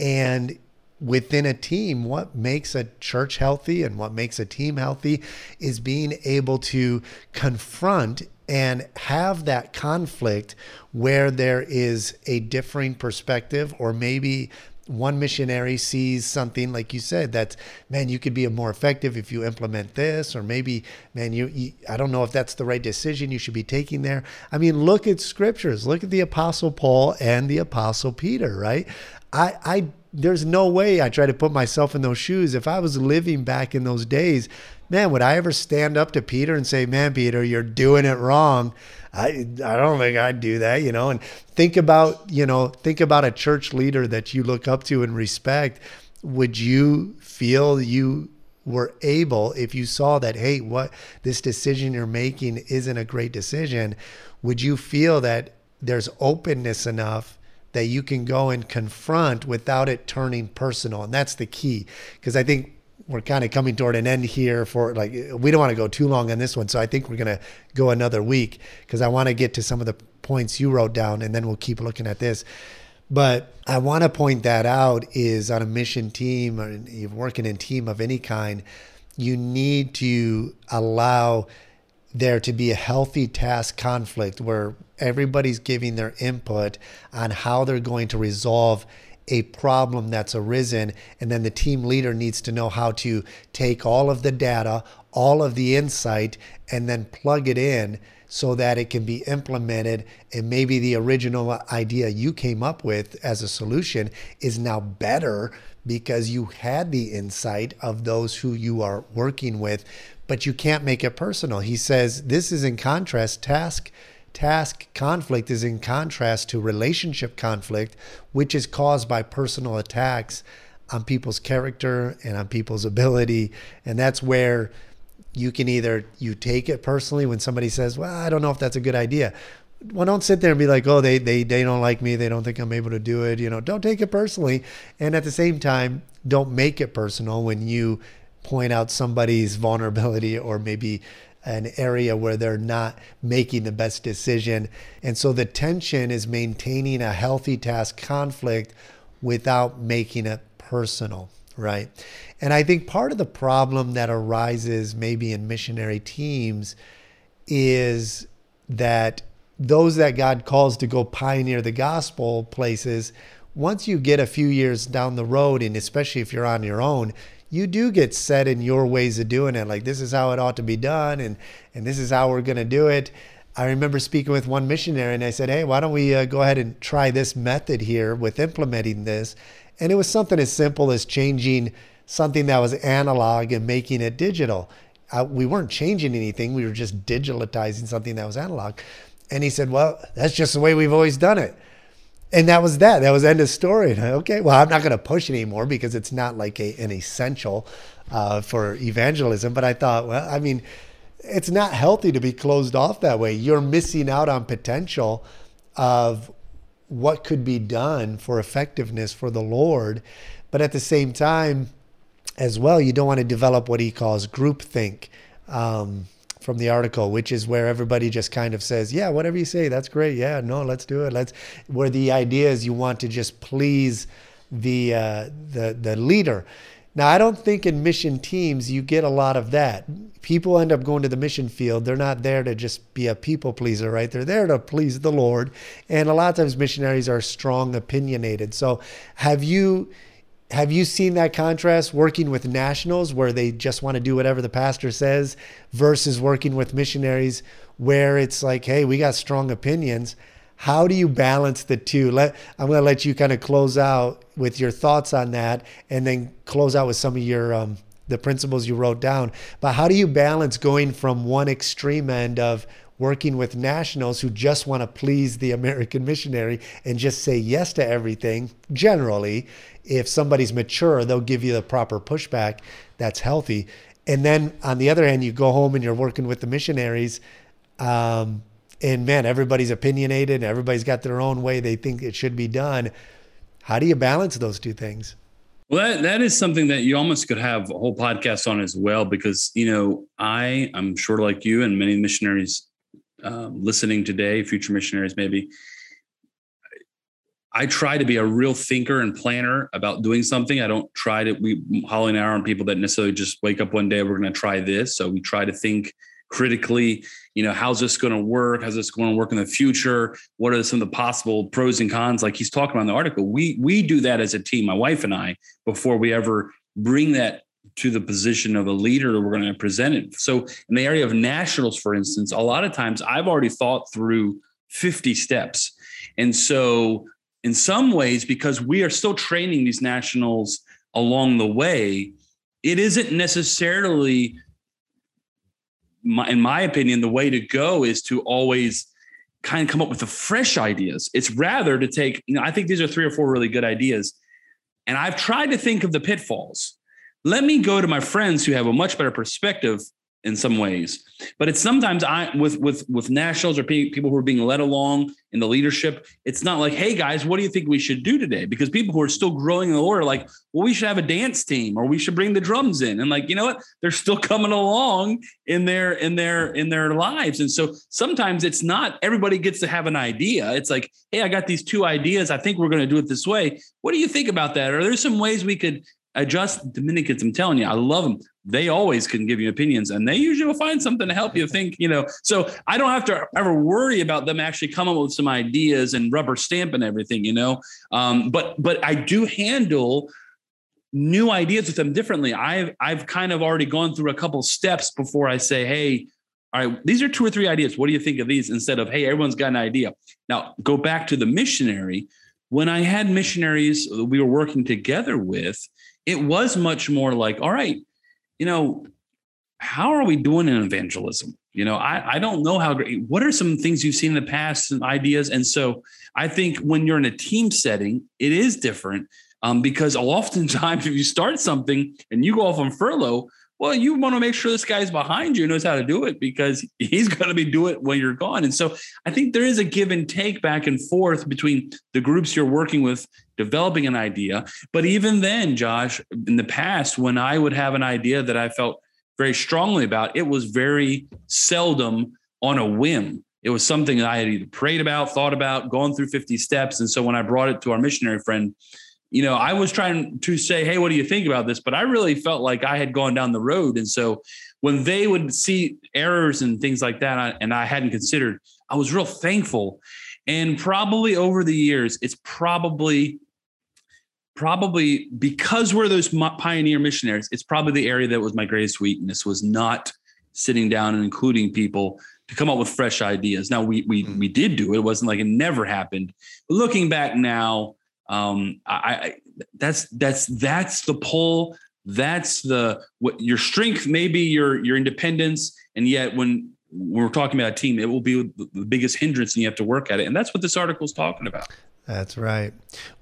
And within a team, what makes a church healthy and what makes a team healthy is being able to confront and have that conflict where there is a differing perspective or maybe one missionary sees something like you said that man you could be more effective if you implement this or maybe man you, you, i don't know if that's the right decision you should be taking there. I mean look at scriptures. Look at the apostle paul and the apostle peter right? I i there's no way i try to put myself in those shoes. If i was living back in those days man would i ever stand up to peter and say man peter you're doing it wrong I I don't think I'd do that, you know. And think about, you know, think about a church leader that you look up to and respect. Would you feel you were able if you saw that hey, what this decision you're making isn't a great decision, would you feel that there's openness enough that you can go and confront without it turning personal? And that's the key because I think we're kind of coming toward an end here for like we don't want to go too long on this one so i think we're going to go another week because i want to get to some of the points you wrote down and then we'll keep looking at this. But i want to point that out is on a mission team or you're working in team of any kind you need to allow there to be a healthy task conflict where everybody's giving their input on how they're going to resolve a problem that's arisen. And then the team leader needs to know how to take all of the data, all of the insight, and then plug it in so that it can be implemented. And maybe the original idea you came up with as a solution is now better because you had the insight of those who you are working with, but you can't make it personal. He says this is in contrast, task task conflict is in contrast to relationship conflict, which is caused by personal attacks on people's character and on people's ability. And that's where you can either you take it personally when somebody says, "Well, I don't know if that's a good idea." Well, don't sit there and be like, "Oh, they they they don't like me. They don't think I'm able to do it." You know, don't take it personally. And at the same time, don't make it personal when you point out somebody's vulnerability or maybe an area where they're not making the best decision. And so the tension is maintaining a healthy task conflict without making it personal, right? And I think part of the problem that arises maybe in missionary teams is that those that God calls to go pioneer the gospel places, once you get a few years down the road, and especially if you're on your own, you do get set in your ways of doing it. Like this is how it ought to be done, and and this is how we're going to do it. I remember speaking with one missionary, and I said, "Hey, why don't we uh, go ahead and try this method here with implementing this?" And it was something as simple as changing something that was analog and making it digital. Uh, we weren't changing anything; we were just digitalizing something that was analog. And he said, "Well, that's just the way we've always done it." And that was that. That was end of story. And I, okay, well, I'm not going to push anymore because it's not like a, an essential uh, for evangelism. But I thought, well, I mean, it's not healthy to be closed off that way. You're missing out on potential of what could be done for effectiveness for the Lord. But at the same time, as well, you don't want to develop what he calls groupthink. Um, from the article, which is where everybody just kind of says, "Yeah, whatever you say, that's great. Yeah, no, let's do it. Let's." Where the idea is you want to just please the uh, the the leader. Now, I don't think in mission teams you get a lot of that. People end up going to the mission field. They're not there to just be a people pleaser, right? They're there to please the Lord. And a lot of times missionaries are strong, opinionated. So, have you have you seen that contrast working with nationals where they just want to do whatever the pastor says versus working with missionaries where it's like, hey, we got strong opinions. How do you balance the two? Let I'm going to let you kind of close out with your thoughts on that, and then close out with some of your um, the principles you wrote down. But how do you balance going from one extreme end of working with nationals who just want to please the American missionary and just say yes to everything generally. If somebody's mature, they'll give you the proper pushback that's healthy. And then on the other hand, you go home and you're working with the missionaries. Um, and man, everybody's opinionated, everybody's got their own way they think it should be done. How do you balance those two things? Well, that, that is something that you almost could have a whole podcast on as well, because, you know, I, I'm sure like you and many missionaries um, listening today, future missionaries maybe, I try to be a real thinker and planner about doing something. I don't try to we Holly and I are on people that necessarily just wake up one day, we're going to try this. So we try to think critically, you know, how's this going to work? How's this going to work in the future? What are some of the possible pros and cons? Like he's talking about in the article. We we do that as a team, my wife and I, before we ever bring that to the position of a leader we're going to present it. So in the area of nationals, for instance, a lot of times I've already thought through 50 steps. And so in some ways, because we are still training these nationals along the way, it isn't necessarily my, in my opinion, the way to go is to always kind of come up with the fresh ideas. It's rather to take, you know, I think these are three or four really good ideas. And I've tried to think of the pitfalls let me go to my friends who have a much better perspective in some ways. But it's sometimes i with with with nationals or people who are being led along in the leadership it's not like hey guys what do you think we should do today? Because people who are still growing in the lord are like well we should have a dance team or we should bring the drums in. And like you know what? They're still coming along in their in their in their lives. And so sometimes it's not everybody gets to have an idea. It's like hey i got these two ideas. I think we're going to do it this way. What do you think about that? Are there some ways we could adjust Dominicans. I'm telling you, I love them. They always can give you opinions and they usually will find something to help you think, you know. So I don't have to ever worry about them actually coming up with some ideas and rubber stamp and everything, you know. Um, but but I do handle new ideas with them differently. I've I've kind of already gone through a couple steps before I say, hey, all right, these are two or three ideas. What do you think of these? Instead of, hey, everyone's got an idea. Now go back to the missionary. When I had missionaries we were working together with, it was much more like, all right, you know, how are we doing in evangelism? You know, I, I don't know how great, what are some things you've seen in the past, some ideas? And so I think when you're in a team setting, it is different um, because oftentimes if you start something and you go off on furlough, well, you want to make sure this guy's behind you knows how to do it because he's going to be doing it when you're gone. And so I think there is a give and take back and forth between the groups you're working with developing an idea. But even then, Josh, in the past, when I would have an idea that I felt very strongly about, it was very seldom on a whim. It was something that I had either prayed about, thought about, gone through 50 steps. And so when I brought it to our missionary friend, you know, I was trying to say, hey, what do you think about this? But I really felt like I had gone down the road. And so when they would see errors and things like that, and I hadn't considered, I was real thankful. And probably over the years, it's probably probably because we're those pioneer missionaries, it's probably the area that was my greatest weakness was not sitting down and including people to come up with fresh ideas. Now we we mm. we did do it. It wasn't like it never happened. But looking back now, um, I, I that's that's that's the pull. That's the what your strength, maybe your your independence, and yet when we're talking about a team, it will be the biggest hindrance, and you have to work at it. And that's what this article is talking about. That's right.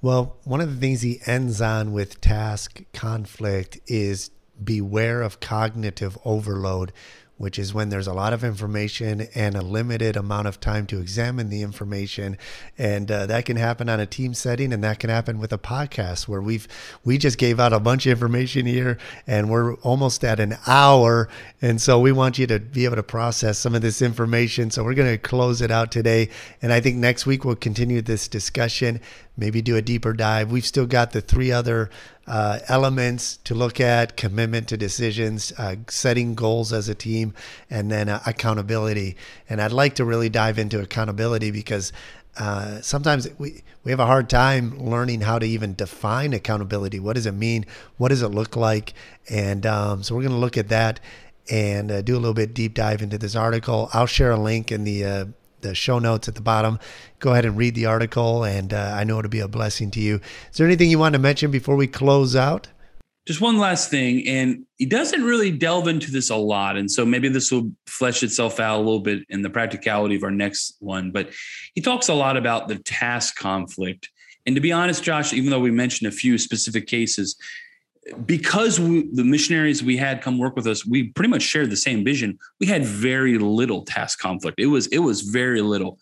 Well, one of the things he ends on with task conflict is beware of cognitive overload which is when there's a lot of information and a limited amount of time to examine the information. And uh, that can happen on a team setting, and that can happen with a podcast where we've we just gave out a bunch of information here, and we're almost at an hour. And so we want you to be able to process some of this information. So we're going to close it out today, and I think next week we'll continue this discussion maybe do a deeper dive. We've still got the three other uh, elements to look at commitment to decisions, uh, setting goals as a team, and then uh, accountability. And I'd like to really dive into accountability because. Uh, sometimes we, we have a hard time learning how to even define accountability. What does it mean? What does it look like? And um, so we're going to look at that and uh, do a little bit deep dive into this article. I'll share a link in the uh, the show notes at the bottom. Go ahead and read the article, and uh, I know it'll be a blessing to you. Is there anything you want to mention before we close out? Just one last thing, and he doesn't really delve into this a lot, and so maybe this will flesh itself out a little bit in the practicality of our next one. But he talks a lot about the task conflict, and to be honest, Josh, even though we mentioned a few specific cases, because we, the missionaries we had come work with us, we pretty much shared the same vision. We had very little task conflict. It was it was very little.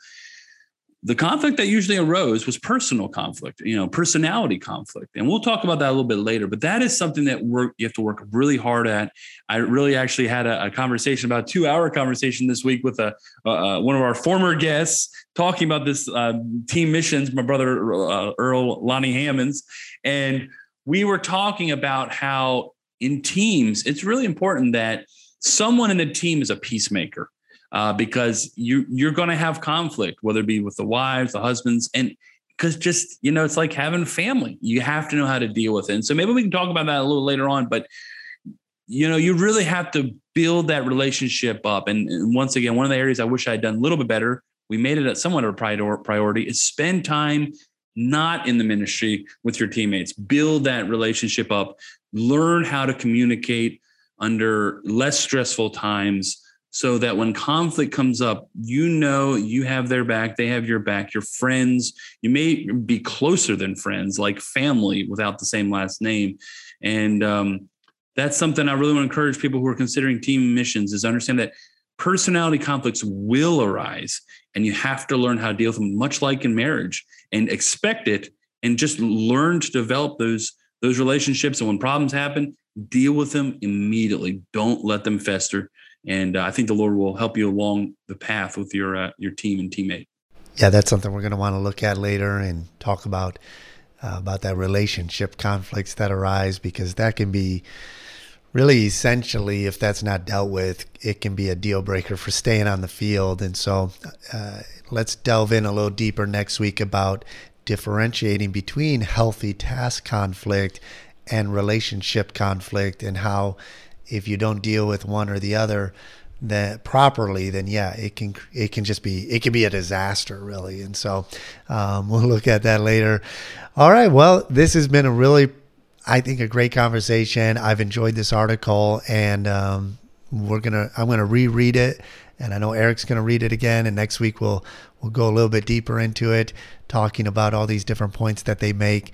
The conflict that usually arose was personal conflict, you know, personality conflict, and we'll talk about that a little bit later. But that is something that work you have to work really hard at. I really actually had a, a conversation about two hour conversation this week with a uh, one of our former guests talking about this uh, team missions. My brother uh, Earl Lonnie Hammonds and we were talking about how in teams, it's really important that someone in the team is a peacemaker uh, because you you're going to have conflict, whether it be with the wives, the husbands, and because just you know it's like having family. You have to know how to deal with it. And so maybe we can talk about that a little later on, but you know you really have to build that relationship up. And, and once again, one of the areas I wish I had done a little bit better. We made it somewhat of a priority is spend time not in the ministry with your teammates. Build that relationship up. Learn how to communicate under less stressful times so that when conflict comes up, you know you have their back, they have your back, your friends. You may be closer than friends, like family without the same last name. And um, that's something I really want to encourage people who are considering team missions is understand that personality conflicts will arise and you have to learn how to deal with them much like in marriage and expect it and just learn to develop those those relationships. And when problems happen deal with them immediately. Don't let them fester. And uh, i think the lord will help you along the path with your uh, your team and teammate. Yeah that's something we're going to want to look at later and talk about uh, about that relationship conflicts that arise because that can be really essentially, if that's not dealt with, it can be a deal breaker for staying on the field. And so uh, let's delve in a little deeper next week about differentiating between healthy task conflict and relationship conflict and how if you don't deal with one or the other that properly then yeah it can it can just be it can be a disaster really. And so um, we'll look at that later. All right. Well this has been a really I think a great conversation. I've enjoyed this article, and um, we're gonna I'm gonna reread it, and I know Erik's gonna read it again. And next week we'll we'll go a little bit deeper into it, talking about all these different points that they make.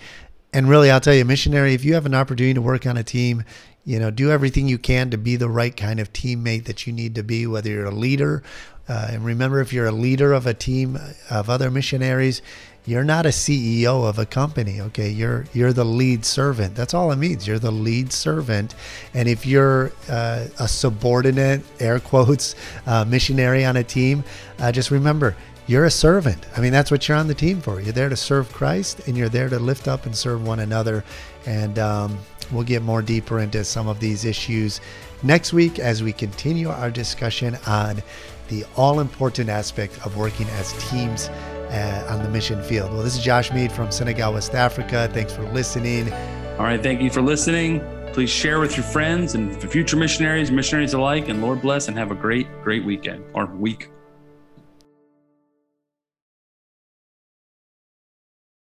And really, I'll tell you, missionary, if you have an opportunity to work on a team, you know, do everything you can to be the right kind of teammate that you need to be, whether you're a leader. Uh, and remember, if you're a leader of a team of other missionaries, you're not a CEO of a company, okay? You're you're the lead servant. That's all it means. You're the lead servant, and if you're uh, a subordinate, air quotes, uh, missionary on a team, uh, just remember you're a servant. I mean, that's what you're on the team for. You're there to serve Christ, and you're there to lift up and serve one another. And um, we'll get more deeper into some of these issues next week as we continue our discussion on the all important aspect of working as teams uh, on the mission field. Well, this is Josh Mead from Senegal, West Africa. Thanks for listening. All right. Thank you for listening. Please share with your friends and future missionaries, missionaries alike, and Lord bless and have a great, great weekend or week.